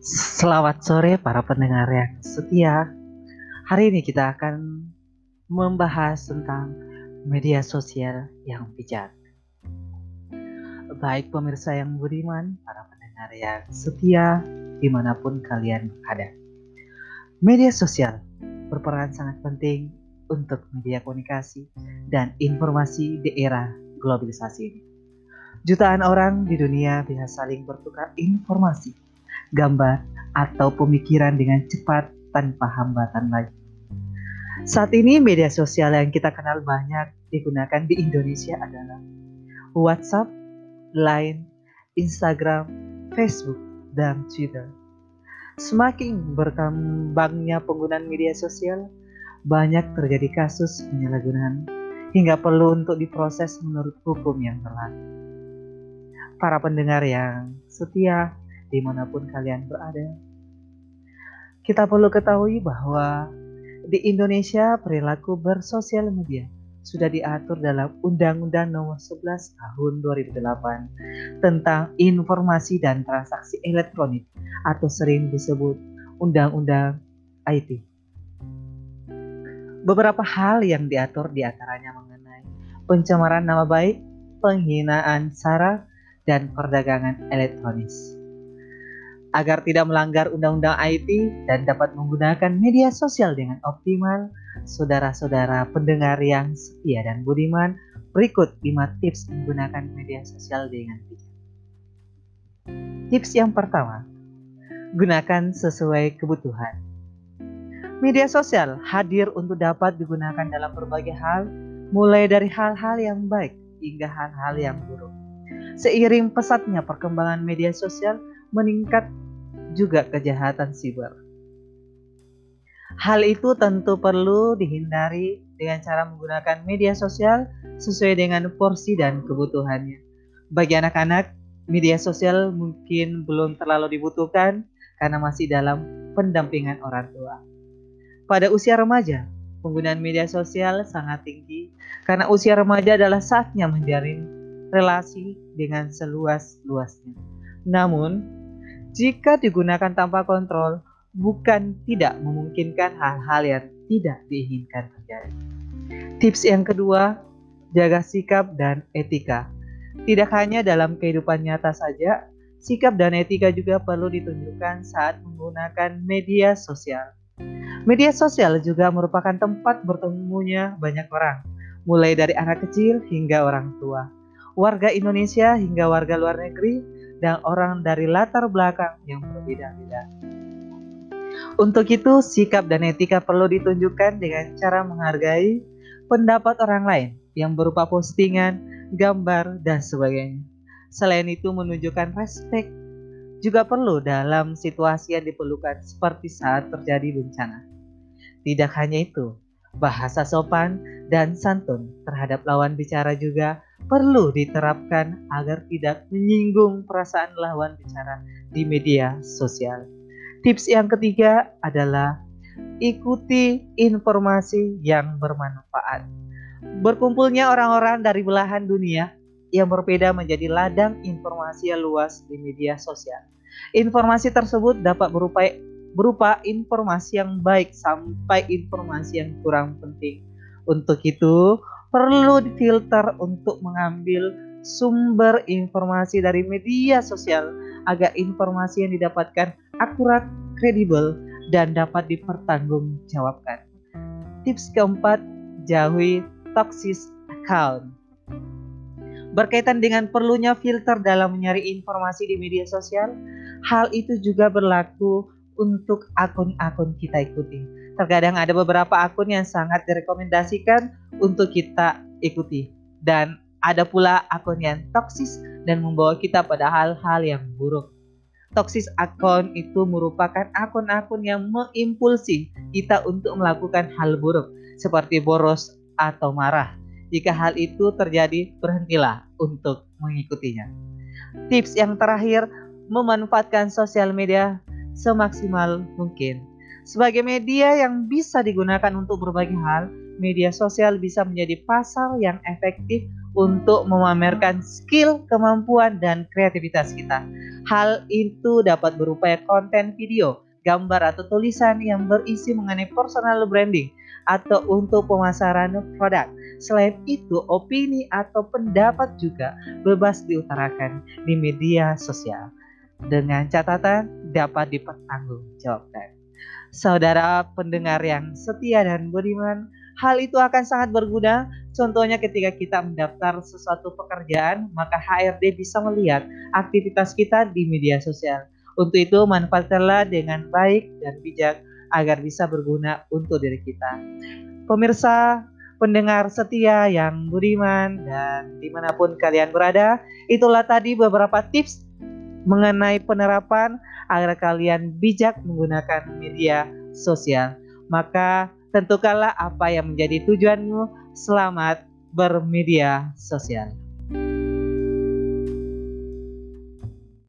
Selamat sore para pendengar yang setia. Hari ini kita akan membahas tentang media sosial yang bijak. Baik pemirsa yang budiman, para pendengar yang setia, di mana pun kalian berada. Media sosial berperan sangat penting untuk media komunikasi dan informasi di era globalisasi ini. Jutaan orang di dunia bisa saling bertukar informasi gambar, atau pemikiran dengan cepat tanpa hambatan lagi. Saat ini media sosial yang kita kenal banyak digunakan di Indonesia adalah WhatsApp, Line, Instagram, Facebook, dan Twitter. Semakin berkembangnya penggunaan media sosial, banyak terjadi kasus penyalahgunaan hingga perlu untuk diproses menurut hukum yang berlaku. Para pendengar yang setia, di mana pun kalian berada. Kita perlu ketahui bahwa di Indonesia perilaku bersosial media sudah diatur dalam Undang-Undang Nomor 11 Tahun 2008 tentang Informasi dan Transaksi Elektronik atau sering disebut Undang-Undang IT. Beberapa hal yang diatur di antaranya mengenai pencemaran nama baik, penghinaan sara, dan perdagangan elektronis agar tidak melanggar undang-undang IT dan dapat menggunakan media sosial dengan optimal, saudara-saudara pendengar yang setia dan budiman, berikut 5 tips menggunakan media sosial dengan bijak. Tips yang pertama, gunakan sesuai kebutuhan. Media sosial hadir untuk dapat digunakan dalam berbagai hal, mulai dari hal-hal yang baik hingga hal-hal yang buruk. Seiring pesatnya perkembangan media sosial, meningkat juga kejahatan siber. Hal itu tentu perlu dihindari dengan cara menggunakan media sosial sesuai dengan porsi dan kebutuhannya. Bagi anak-anak, media sosial mungkin belum terlalu dibutuhkan karena masih dalam pendampingan orang tua. Pada usia remaja, penggunaan media sosial sangat tinggi karena usia remaja adalah saatnya menjalin relasi dengan seluas-luasnya. Namun, jika digunakan tanpa kontrol, bukan tidak memungkinkan hal-hal yang tidak diinginkan terjadi. Tips yang kedua, jaga sikap dan etika. Tidak hanya dalam kehidupan nyata saja, sikap dan etika juga perlu ditunjukkan saat menggunakan media sosial. Media sosial juga merupakan tempat bertemunya banyak orang, mulai dari anak kecil hingga orang tua, warga Indonesia hingga warga luar negeri, dan orang dari latar belakang yang berbeda-beda. Untuk itu, sikap dan etika perlu ditunjukkan dengan cara menghargai pendapat orang lain yang berupa postingan, gambar, dan sebagainya. Selain itu, menunjukkan respek juga perlu dalam situasi yang diperlukan seperti saat terjadi bencana. Tidak hanya itu, bahasa sopan dan santun terhadap lawan bicara juga perlu diterapkan agar tidak menyinggung perasaan lawan bicara di media sosial. Tips yang ketiga adalah ikuti informasi yang bermanfaat. Berkumpulnya orang-orang dari belahan dunia yang berbeda menjadi ladang informasi yang luas di media sosial. Informasi tersebut dapat berupa berupa informasi yang baik sampai informasi yang kurang penting. Untuk itu, perlu difilter untuk mengambil sumber informasi dari media sosial agar informasi yang didapatkan akurat, kredibel, dan dapat dipertanggungjawabkan. Tips keempat, jauhi toxic account. Berkaitan dengan perlunya filter dalam mencari informasi di media sosial, hal itu juga berlaku untuk akun-akun kita ikuti terkadang ada beberapa akun yang sangat direkomendasikan untuk kita ikuti dan ada pula akun yang toksis dan membawa kita pada hal-hal yang buruk. Toksis akun itu merupakan akun-akun yang mengimpulsi kita untuk melakukan hal buruk seperti boros atau marah. Jika hal itu terjadi, berhentilah untuk mengikutinya. Tips yang terakhir, memanfaatkan sosial media semaksimal mungkin sebagai media yang bisa digunakan untuk berbagai hal, media sosial bisa menjadi pasar yang efektif untuk memamerkan skill, kemampuan, dan kreativitas kita. Hal itu dapat berupa konten video, gambar atau tulisan yang berisi mengenai personal branding atau untuk pemasaran produk. Selain itu, opini atau pendapat juga bebas diutarakan di media sosial dengan catatan dapat dipertanggungjawabkan. Saudara pendengar yang setia dan budiman, hal itu akan sangat berguna. Contohnya ketika kita mendaftar sesuatu pekerjaan, maka HRD bisa melihat aktivitas kita di media sosial. Untuk itu, manfaatkanlah dengan baik dan bijak agar bisa berguna untuk diri kita. Pemirsa, pendengar setia yang budiman dan di mana pun kalian berada, itulah tadi beberapa tips mengenai penerapan agar kalian bijak menggunakan media sosial. Maka tentukanlah apa yang menjadi tujuanmu. Selamat bermedia sosial.